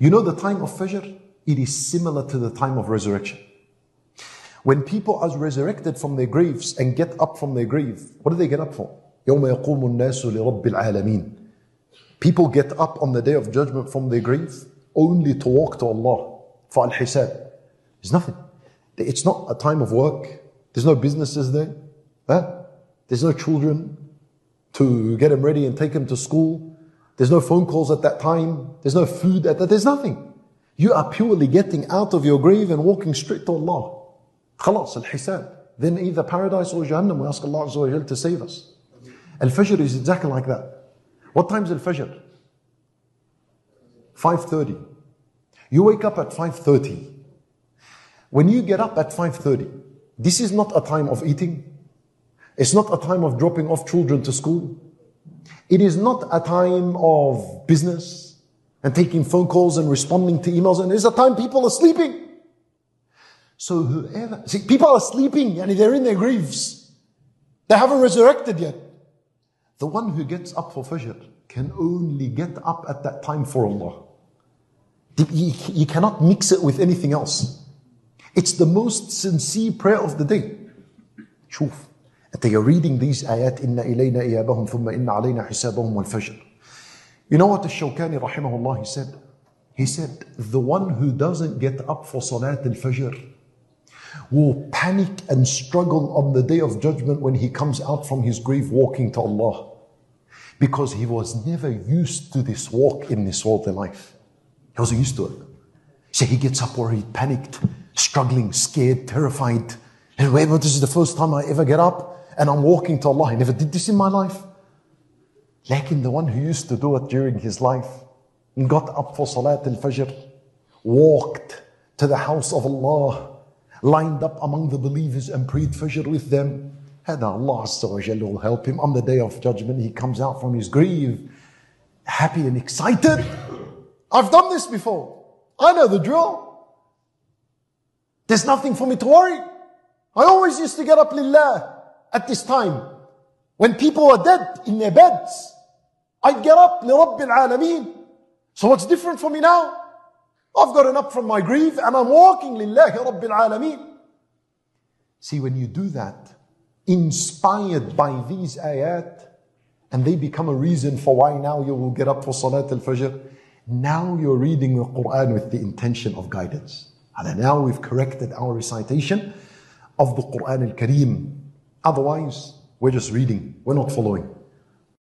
You know the time of Fajr? It is similar to the time of resurrection. When people are resurrected from their graves and get up from their grave, what do they get up for? يوم يقوم الناس لرب العالمين. People get up on the day of judgment from their grave only to walk to Allah for al-hisab. There's nothing. It's not a time of work. There's no businesses there. Huh? There's no children to get them ready and take them to school. There's no phone calls at that time. There's no food at that. There's nothing. You are purely getting out of your grave and walking straight to Allah. Khalas, al-hisab. Then either paradise or Jahannam. We ask Allah to save us. Al-Fajr is exactly like that. What time is Al-Fajr? 5.30. You wake up at 5.30. When you get up at 5.30, this is not a time of eating. It's not a time of dropping off children to school. It is not a time of business and taking phone calls and responding to emails. And it's a time people are sleeping. So whoever, see, people are sleeping and they're in their graves. They haven't resurrected yet. The one who gets up for Fajr can only get up at that time for Allah. You, cannot mix it with anything else. It's the most sincere prayer of the day. شوف أنت you're reading these ayat إن إلينا إيابهم ثم إن علينا حسابهم والفجر. You know what the Shawkani rahimahullah he said? He said, the one who doesn't get up for Salat al-Fajr will panic and struggle on the day of judgment when he comes out from his grave walking to Allah. Because he was never used to this walk in this worldly life. He wasn't used to it. So he gets up worried, panicked, struggling, scared, terrified. And wait, but this is the first time I ever get up and I'm walking to Allah. I never did this in my life. In the one who used to do it during his life and got up for Salat al-Fajr, walked to the house of Allah, lined up among the believers and prayed Fajr with them. And Allah will help him on the day of judgment. He comes out from his grave, happy and excited. I've done this before. I know the drill. There's nothing for me to worry. I always used to get up lillah at this time. When people were dead in their beds, I'd get up لرب العالمين. So what's different for me now? I've gotten up from my grave and I'm walking لله رب العالمين. See, when you do that, inspired by these ayat, and they become a reason for why now you will get up for Salat al-Fajr, now you're reading the Quran with the intention of guidance. And now we've corrected our recitation of the Quran al-Kareem. Otherwise, we're just reading, we're not following.